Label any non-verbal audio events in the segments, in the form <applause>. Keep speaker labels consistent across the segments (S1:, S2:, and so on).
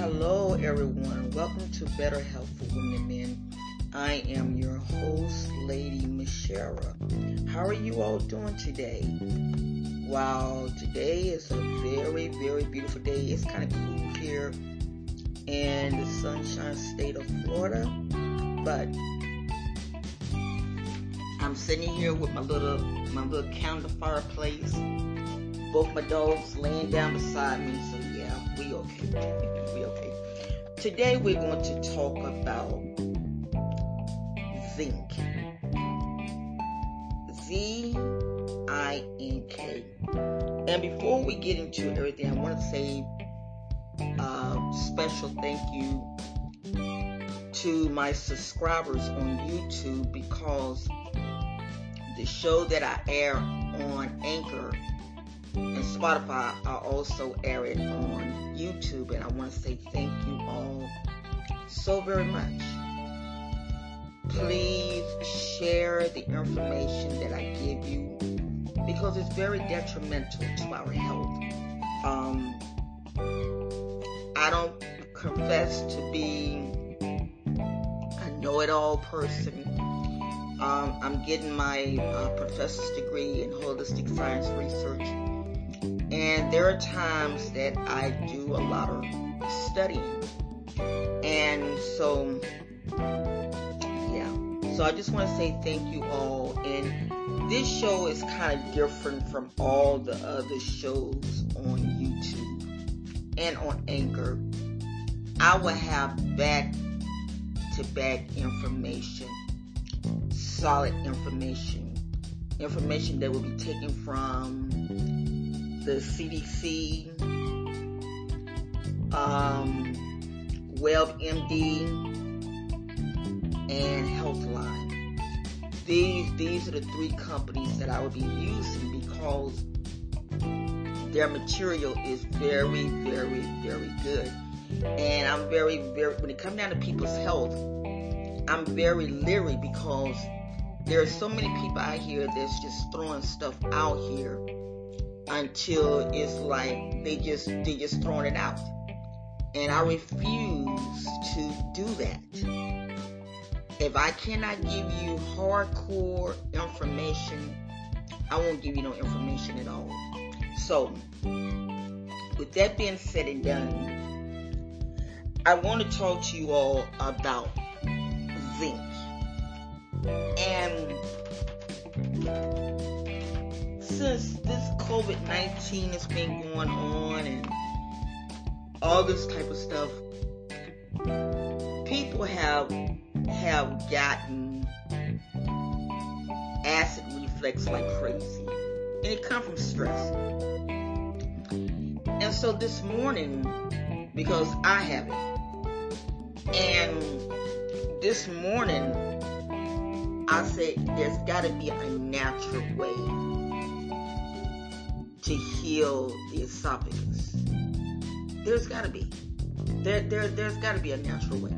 S1: Hello, everyone. Welcome to Better Health for Women and Men. I am your host, Lady Michelle. How are you all doing today? Wow, today is a very, very beautiful day. It's kind of cool here in the sunshine state of Florida, but I'm sitting here with my little my little counter fireplace. Both my dogs laying down beside me, so we okay. <laughs> we okay. Today we're going to talk about zinc. Z I N K. And before we get into everything, I want to say a special thank you to my subscribers on YouTube because the show that I air on Anchor and Spotify, I also air it on YouTube. And I want to say thank you all so very much. Please share the information that I give you because it's very detrimental to our health. Um, I don't confess to being a know it all person. Um, I'm getting my uh, professor's degree in holistic science research. And there are times that I do a lot of studying. And so, yeah. So I just want to say thank you all. And this show is kind of different from all the other shows on YouTube and on Anchor. I will have back to back information, solid information, information that will be taken from the CDC, um, WebMD, and Healthline. These these are the three companies that I would be using because their material is very, very, very good. And I'm very, very when it comes down to people's health, I'm very leery because there are so many people out here that's just throwing stuff out here until it's like they just they just throwing it out. And I refuse to do that. If I cannot give you hardcore information, I won't give you no information at all. So, with that being said and done, I want to talk to you all about zinc. And since this COVID 19 has been going on and all this type of stuff, people have have gotten acid reflux like crazy. And it comes from stress. And so this morning, because I have it, and this morning I said there's got to be a natural way to heal the esophagus. There's got to be. There, there, there's got to be a natural way.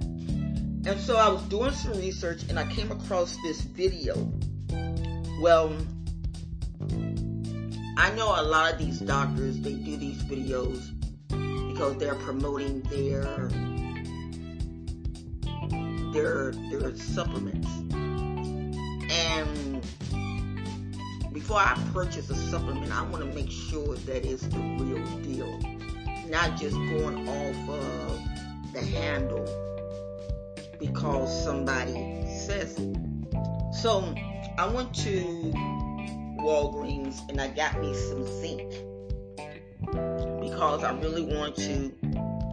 S1: And so I was doing some research and I came across this video. Well, I know a lot of these doctors, they do these videos because they're promoting their their their supplements. Before I purchase a supplement, I want to make sure that it's the real deal. Not just going off of the handle because somebody says it. So I went to Walgreens and I got me some zinc because I really want to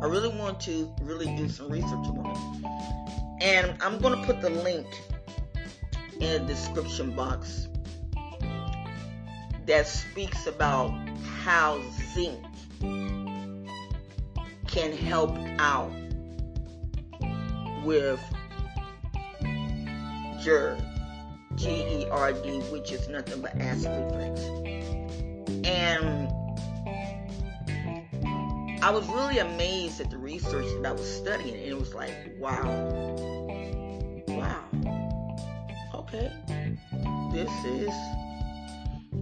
S1: I really want to really do some research on it. And I'm going to put the link in the description box that speaks about how zinc can help out with GERD, G-E-R-D, which is nothing but acid reflux. And I was really amazed at the research that I was studying, and it was like, wow, wow, okay, this is,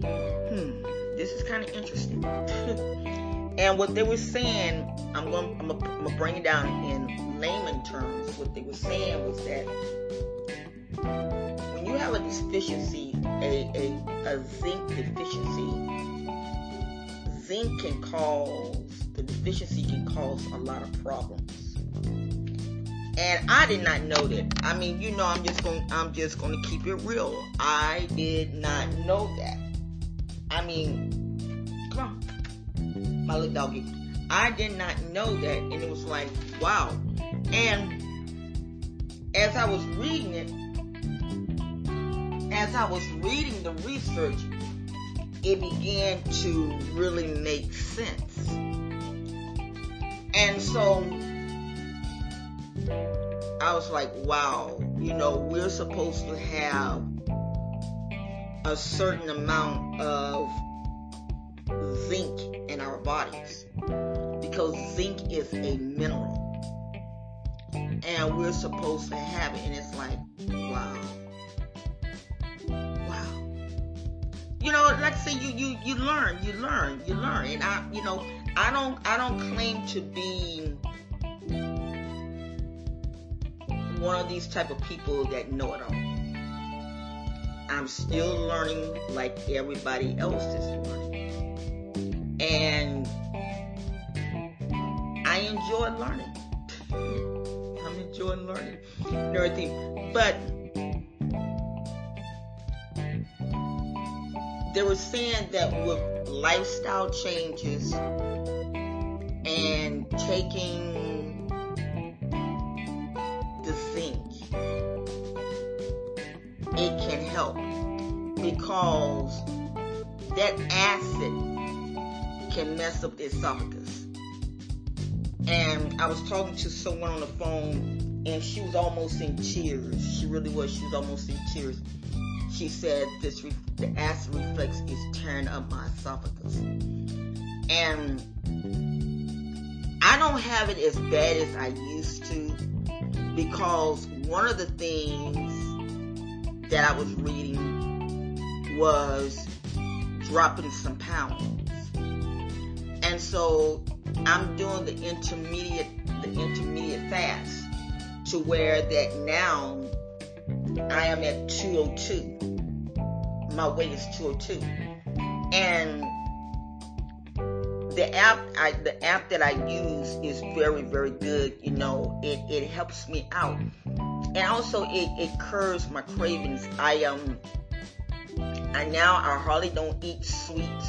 S1: hmm, this is kind of interesting. <laughs> And what they were saying, I'm going, I'm gonna bring it down in layman terms. What they were saying was that when you have a deficiency, a, a, a zinc deficiency, zinc can cause the deficiency can cause a lot of problems. And I did not know that. I mean, you know, I'm just going I'm just going to keep it real. I did not know that. I mean, come on. My little doggy. I did not know that and it was like, wow. And as I was reading it, as I was reading the research, it began to really make sense. And so I was like, wow, you know, we're supposed to have a certain amount of zinc in our bodies because zinc is a mineral and we're supposed to have it and it's like wow. Wow. You know, I say, you you you learn, you learn, you learn, and I, you know, I don't I don't claim to be one of these type of people that know it all. I'm still learning like everybody else is learning, and I enjoy learning. <laughs> I'm enjoying learning. And everything, but they were saying that with lifestyle changes and taking help because that acid can mess up the esophagus. And I was talking to someone on the phone and she was almost in tears. She really was. She was almost in tears she said this re- the acid reflux is tearing up my esophagus. And I don't have it as bad as I used to because one of the things that I was reading was dropping some pounds. And so I'm doing the intermediate the intermediate fast to where that now I am at 202 my weight is 202. And the app I, the app that I use is very very good you know it, it helps me out and also it, it curbs my cravings. I um I now I hardly don't eat sweets.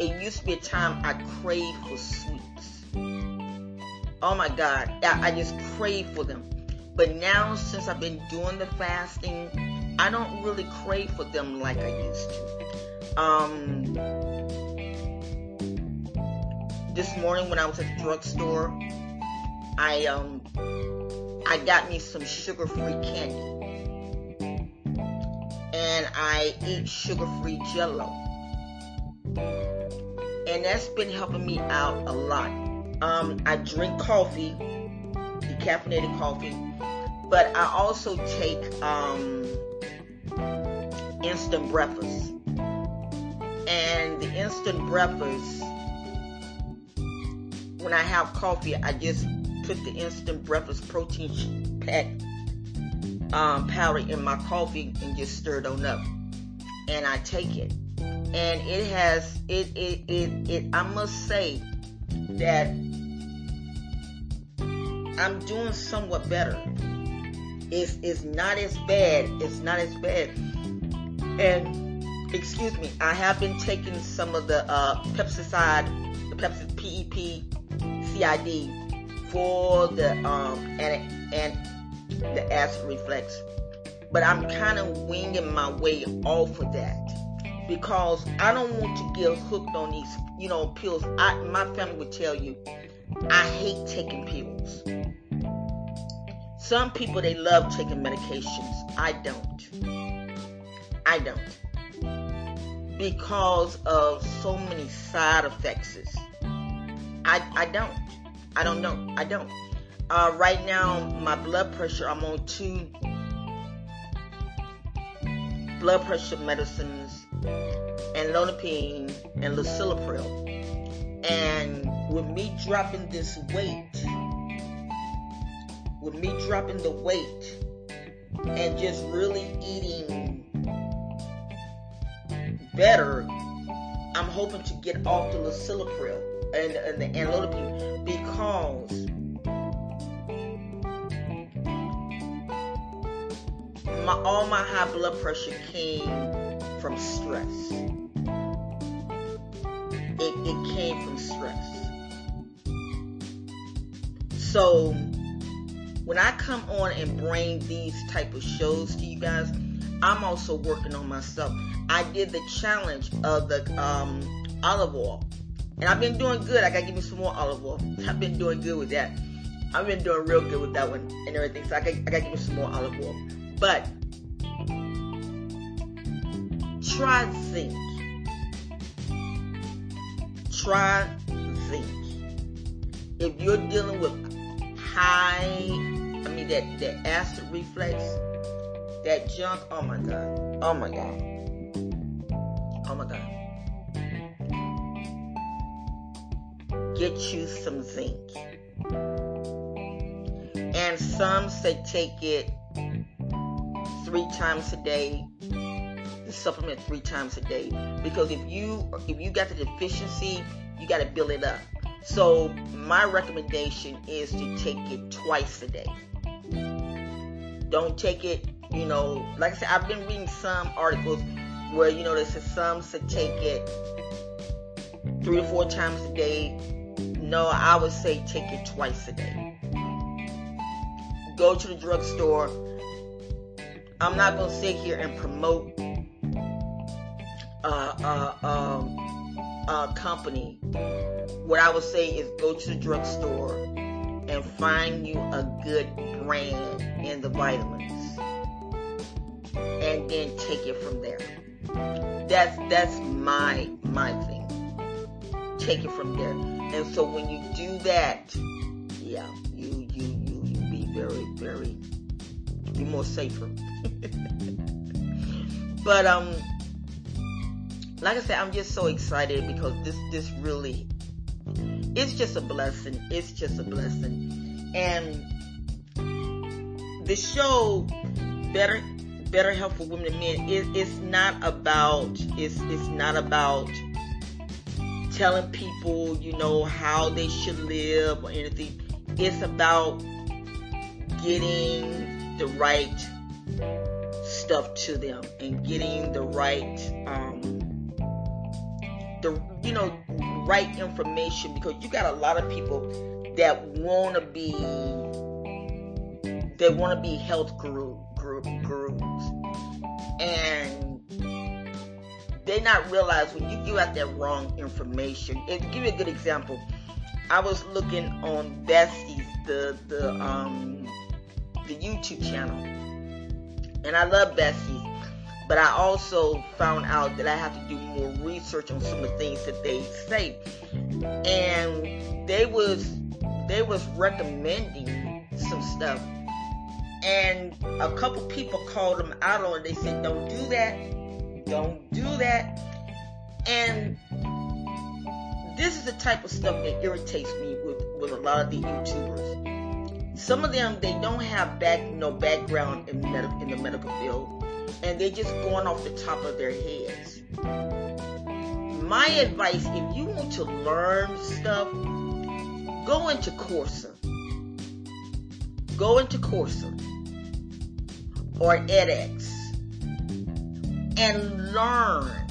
S1: It used to be a time I crave for sweets. Oh my god. I, I just crave for them. But now since I've been doing the fasting I don't really crave for them like I used to. Um, this morning when I was at the drugstore, I um, I got me some sugar-free candy, and I eat sugar-free Jello, and that's been helping me out a lot. Um, I drink coffee, decaffeinated coffee, but I also take um instant breakfast. And the instant breakfast, when I have coffee, I just put the instant breakfast protein pack um, powder in my coffee and just stir it on up. And I take it. And it has, it, it, it, it I must say that I'm doing somewhat better. It's, it's not as bad. It's not as bad and excuse me, I have been taking some of the uh, the Pepcid PEP CID for the um and and the acid reflex, but I'm kind of winging my way off of that because I don't want to get hooked on these, you know, pills. I, my family would tell you, I hate taking pills. Some people they love taking medications. I don't. I don't. Because of so many side effects. I, I don't. I don't know. I don't. Uh, right now, my blood pressure, I'm on two blood pressure medicines, and Lonapine and Lisinopril. And with me dropping this weight, with me dropping the weight and just really eating better, I'm hoping to get off the lisinopril and, and the amlodipine because my, all my high blood pressure came from stress. It, it came from stress. So when I come on and bring these type of shows to you guys, I'm also working on myself. I did the challenge of the um, olive oil, and I've been doing good. I gotta give me some more olive oil. <laughs> I've been doing good with that. I've been doing real good with that one and everything. So I gotta, I gotta give me some more olive oil. But try zinc. Try zinc. If you're dealing with high, I mean that that acid reflux, that junk. Oh my god. Oh my god. Oh my god. Get you some zinc. And some say take it three times a day the supplement three times a day. Because if you if you got the deficiency you got to build it up. So my recommendation is to take it twice a day. Don't take it you know like i said i've been reading some articles where you know they said some said take it three to four times a day no i would say take it twice a day go to the drugstore I'm not going to sit here and promote uh, uh, um, a company. What I would say is go to the drugstore and find you a good brand in the vitamins, and then take it from there. That's that's my my thing. Take it from there. And so when you do that, yeah, you you you, you be very very be more safer. <laughs> but um, like I said, I'm just so excited because this this really, it's just a blessing. It's just a blessing, and the show better better help for women and men it, it's not about it's it's not about telling people you know how they should live or anything. It's about getting the right stuff to them and getting the right um, the you know right information because you got a lot of people that want to be they want to be health guru, guru gurus. And they not realize when you give out that wrong information and to give you a good example i was looking on Bessie's the the um the youtube channel and I love Bessie, but I also found out that I have to do more research on some of the things that they say. And they was they was recommending some stuff. And a couple people called them out on it. They said, Don't do that. Don't do that. And this is the type of stuff that irritates me with, with a lot of the YouTubers. Some of them they don't have back no background in, med- in the medical field and they're just going off the top of their heads. My advice if you want to learn stuff go into Coursera go into Coursera or edX and learn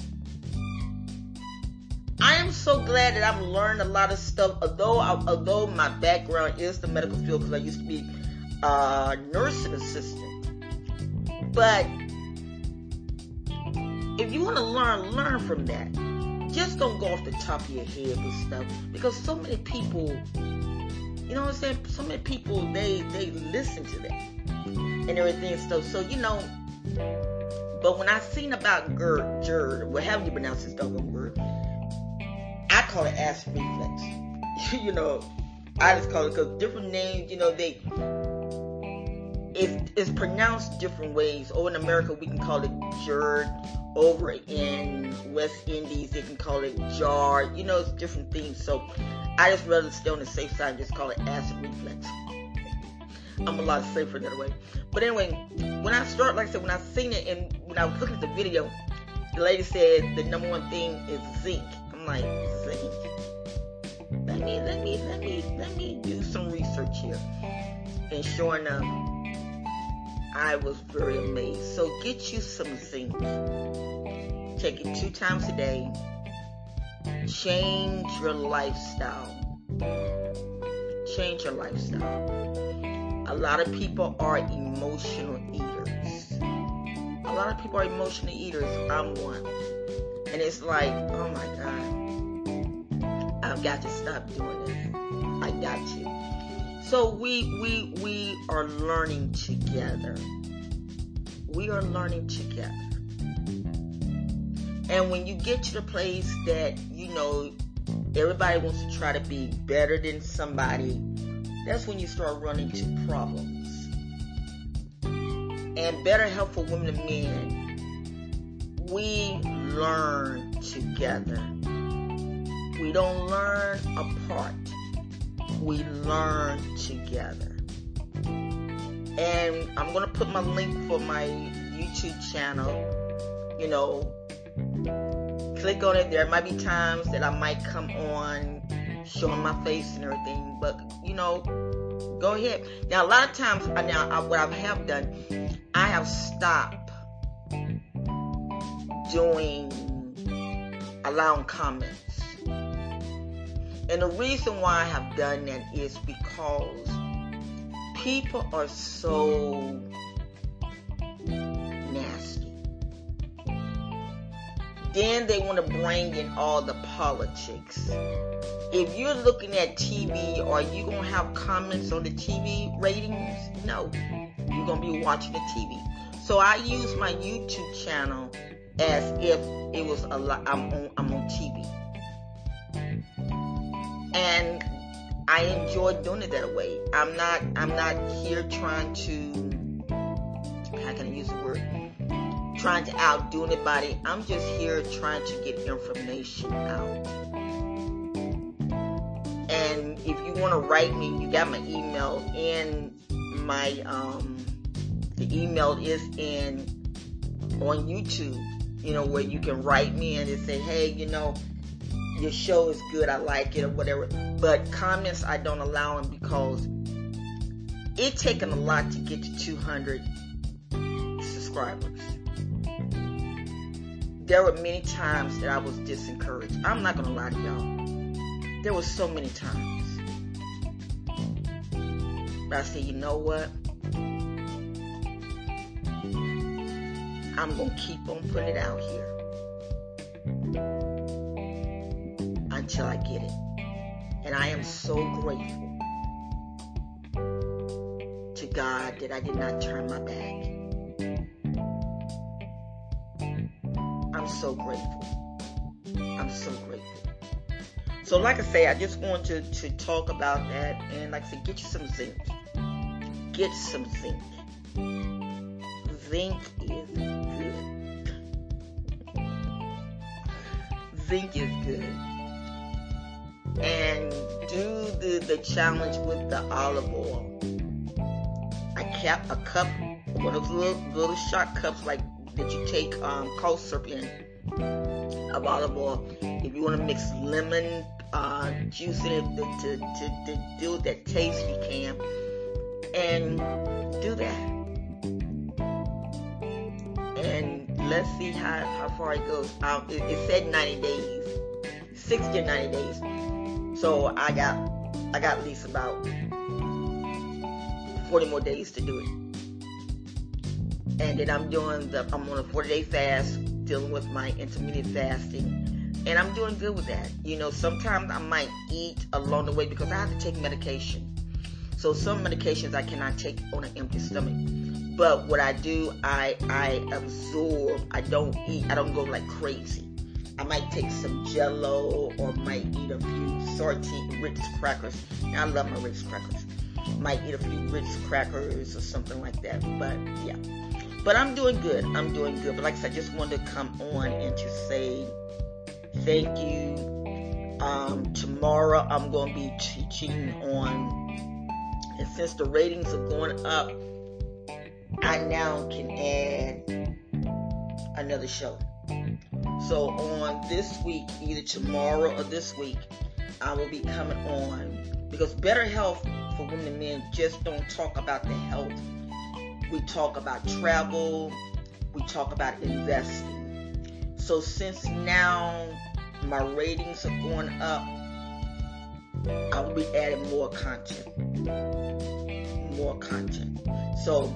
S1: I am so glad that I've learned a lot of stuff. Although, although my background is the medical field, because I used to be a nursing assistant. But if you want to learn, learn from that. Just don't go off the top of your head with stuff, because so many people, you know what I'm saying? So many people they they listen to that and everything and stuff. So you know. But when I seen about GERD, GERD, well, you pronounce this doggone word? I call it acid reflux. <laughs> you know, I just call it because different names, you know, they it is pronounced different ways. Over in America, we can call it jerd. Over in West Indies, they can call it jar. You know, it's different things. So I just rather stay on the safe side and just call it acid reflux. I'm a lot safer that way. But anyway, when I start, like I said, when I seen it and when I was looking at the video, the lady said the number one thing is zinc. I'm like, zinc? Let me, let me, let me, let me do some research here. And sure enough, I was very amazed. So get you some zinc. Take it two times a day. Change your lifestyle. Change your lifestyle. A lot of people are emotional eaters. A lot of people are emotional eaters. I'm one. And it's like, oh my God, I've got to stop doing this. I got to. So we we we are learning together. We are learning together. And when you get to the place that you know everybody wants to try to be better than somebody, that's when you start running into problems. And better help for women and men, we learn together. We don't learn apart. We learn together. And I'm going to put my link for my YouTube channel. You know, click on it. There might be times that I might come on showing my face and everything. But you know, go ahead. Now a lot of times, now I, what I have done, have stopped doing allowing comments. And the reason why I have done that is because people are so nasty. Then they want to bring in all the politics if you're looking at TV, are you gonna have comments on the TV ratings? No, you're gonna be watching the TV. So I use my YouTube channel as if it was a lot. I'm on I'm on TV, and I enjoy doing it that way. I'm not I'm not here trying to how can I use the word trying to outdo anybody. I'm just here trying to get information out. And if you want to write me, you got my email in my um the email is in on YouTube, you know, where you can write me and say, hey, you know, your show is good, I like it or whatever. But comments I don't allow them because it taken a lot to get to 200 subscribers. There were many times that I was disencouraged. I'm not gonna lie to y'all. There were so many times. But I said, you know what? I'm going to keep on putting it out here until I get it. And I am so grateful to God that I did not turn my back. I'm so grateful. I'm so grateful. So, like I say, I just wanted to, to talk about that. And like I said, get you some zinc. Get some zinc. Zinc is zinc is good. And do the, the challenge with the olive oil. I kept a cup, one of those little, little shot cups like that you take um, cough syrup in of olive oil. If you want to mix lemon uh, juice in it to, to, to, to do that taste, you can. And do that. And let's see how, how far it goes. Um, it, it said 90 days, 60 or 90 days. So I got I got at least about 40 more days to do it. And then I'm doing the I'm on a 40 day fast dealing with my intermittent fasting. And I'm doing good with that. You know, sometimes I might eat along the way because I have to take medication. So some medications I cannot take on an empty stomach. But what I do, I I absorb. I don't eat. I don't go like crazy. I might take some Jello or might eat a few salty Ritz crackers. I love my Ritz crackers. Might eat a few Ritz crackers or something like that. But yeah. But I'm doing good. I'm doing good. But like I said, I just wanted to come on and to say thank you. Um, tomorrow I'm going to be teaching on, and since the ratings are going up, I now can add another show. So on this week, either tomorrow or this week, I will be coming on because better health for women and men just don't talk about the health. We talk about travel, we talk about investing. So since now my ratings are going up, I will be adding more content. More content. So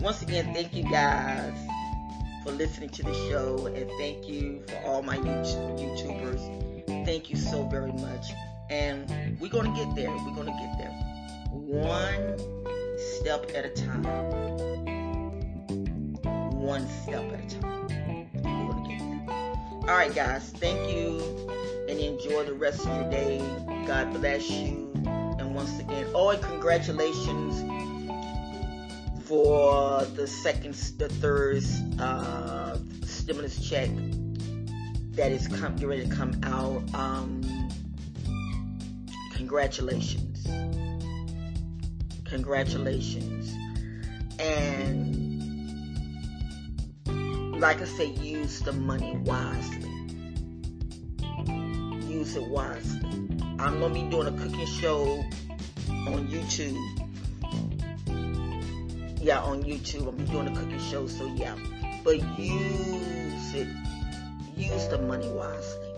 S1: once again, thank you guys for listening to the show and thank you for all my YouTubers. Thank you so very much. And we're going to get there. We're going to get there. One step at a time. One step at a time. We're going to get there. All right, guys. Thank you and enjoy the rest of your day. God bless you. And once again, oh, and congratulations for the second, the third uh, stimulus check that is come, ready to come out. Um, congratulations, congratulations, and like I say, use the money wisely. Use it wisely. I'm gonna be doing a cooking show on YouTube yeah, on YouTube. Be doing a cooking show, so yeah. But use it, use the money wisely.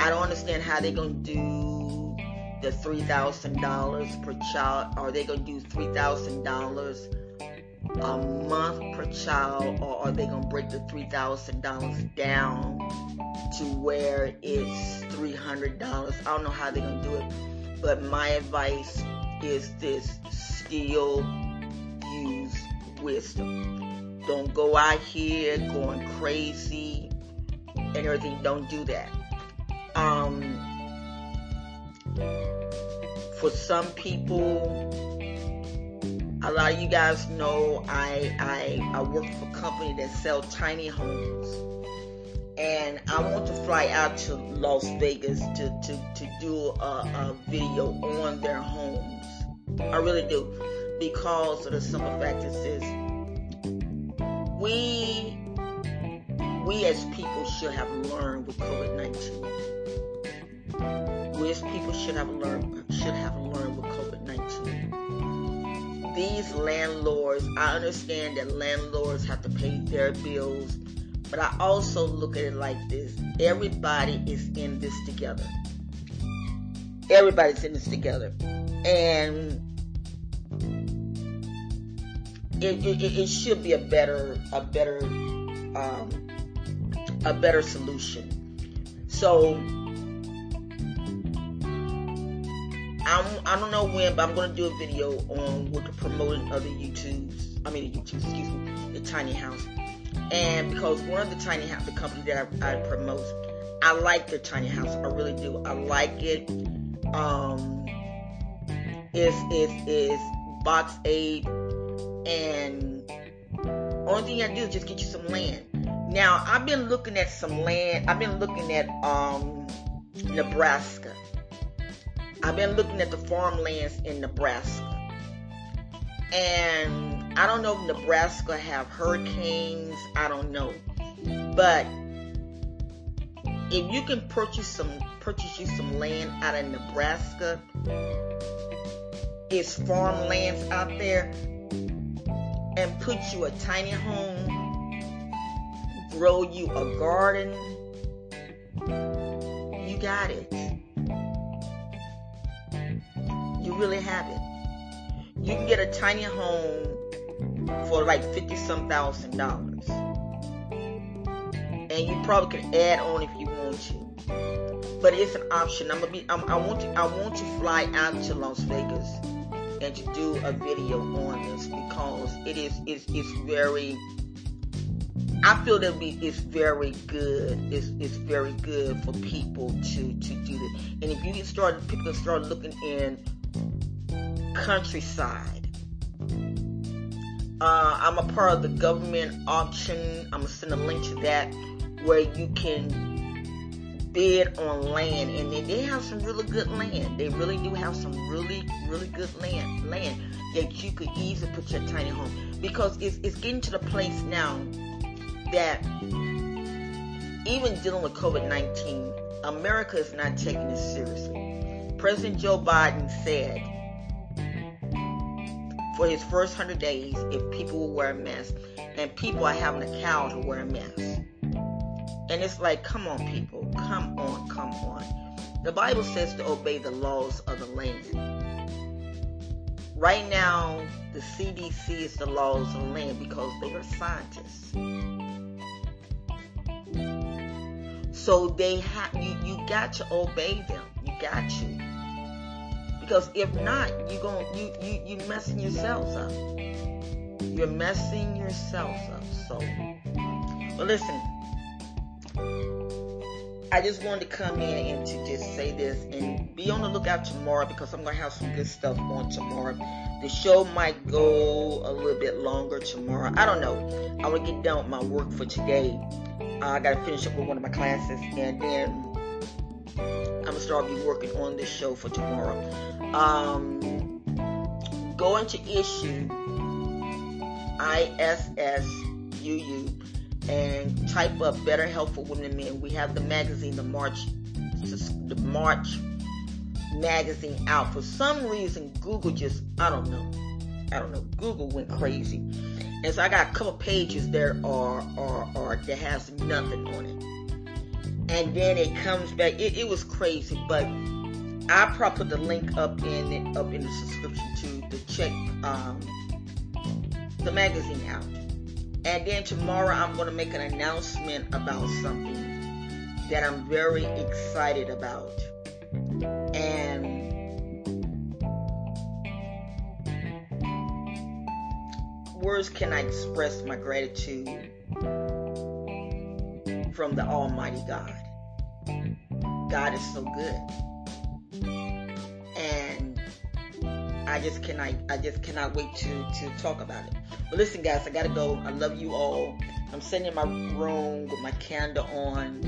S1: I don't understand how they're gonna do the three thousand dollars per child. Are they gonna do three thousand dollars a month per child, or are they gonna break the three thousand dollars down to where it's three hundred dollars? I don't know how they're gonna do it, but my advice is this still use wisdom. Don't go out here going crazy and everything. Don't do that. Um, for some people, a lot of you guys know I I, I work for a company that sell tiny homes. And I want to fly out to Las Vegas to, to, to do a, a video on their homes I really do. Because of the simple fact is this we we as people should have learned with COVID nineteen. We as people should have learned should have learned with COVID nineteen. These landlords, I understand that landlords have to pay their bills, but I also look at it like this. Everybody is in this together. Everybody's in this together. And it, it, it should be a better a better um, a better solution. So I'm, I don't know when, but I'm going to do a video on what to promote other YouTubes. I mean, the YouTube, excuse me, the tiny house. And because one of the tiny house, the company that I, I promote, I like their tiny house. I really do. I like it. Um, is is is box eight and only thing I do is just get you some land. Now I've been looking at some land. I've been looking at um Nebraska. I've been looking at the farmlands in Nebraska. And I don't know if Nebraska have hurricanes. I don't know. But if you can purchase some purchase you some land out of Nebraska, it's farmlands out there and put you a tiny home, grow you a garden, you got it. You really have it. You can get a tiny home for like fifty some thousand dollars. And you probably can add on if you want to. But it's an option. I'm gonna be I'm, I want to I want to fly out to Las Vegas to do a video on this because it is it's, it's very I feel that it's very good. It's, it's very good for people to to do this. And if you start, people can start looking in countryside. Uh, I'm a part of the government auction. I'm gonna send a link to that where you can bid on land, and they, they have some really good land. They really do have some really, really good land, land that you could easily put your tiny home because it's, it's getting to the place now that even dealing with COVID 19, America is not taking it seriously. President Joe Biden said for his first 100 days if people will wear a mask, and people are having a cow to wear a mask. And it's like, come on, people, come on, come on. The Bible says to obey the laws of the land. Right now, the CDC is the laws of the land because they are scientists. So they have you. You got to obey them. You got to. Because if not, you're going you you you messing yourselves up. You're messing yourselves up. So, but listen. I just wanted to come in and to just say this and be on the lookout tomorrow because I'm gonna have some good stuff on tomorrow. The show might go a little bit longer tomorrow. I don't know. I want to get done with my work for today uh, I gotta finish up with one of my classes, and then I'm gonna start be working on this show for tomorrow. Um, go into issue ISSUU and type up Better Health for Women and Men. We have the magazine, the March, the March magazine out. For some reason, Google just, I don't know, I don't know, Google went crazy and so I got a couple pages there are are are that has nothing on it. And then it comes back. It, it was crazy, but I probably put the link up in up in the subscription to to check um, the magazine out. And then tomorrow I'm going to make an announcement about something that I'm very excited about. And words cannot express my gratitude from the Almighty God. God is so good. And I just cannot I just cannot wait to to talk about it. But listen guys, I gotta go. I love you all. I'm sitting in my room with my candle on.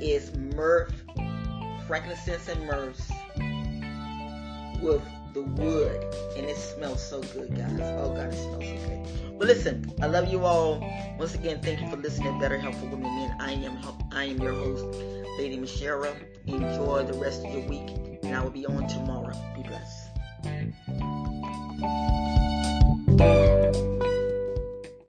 S1: It's myrrh, frankincense and myrrh with the wood, and it smells so good, guys. Oh God, it smells so good. But listen, I love you all. Once again, thank you for listening. Better Helpful Women Men. I am I am your host, Lady Michelle. Enjoy the rest of your week, and I will be on tomorrow. Be blessed.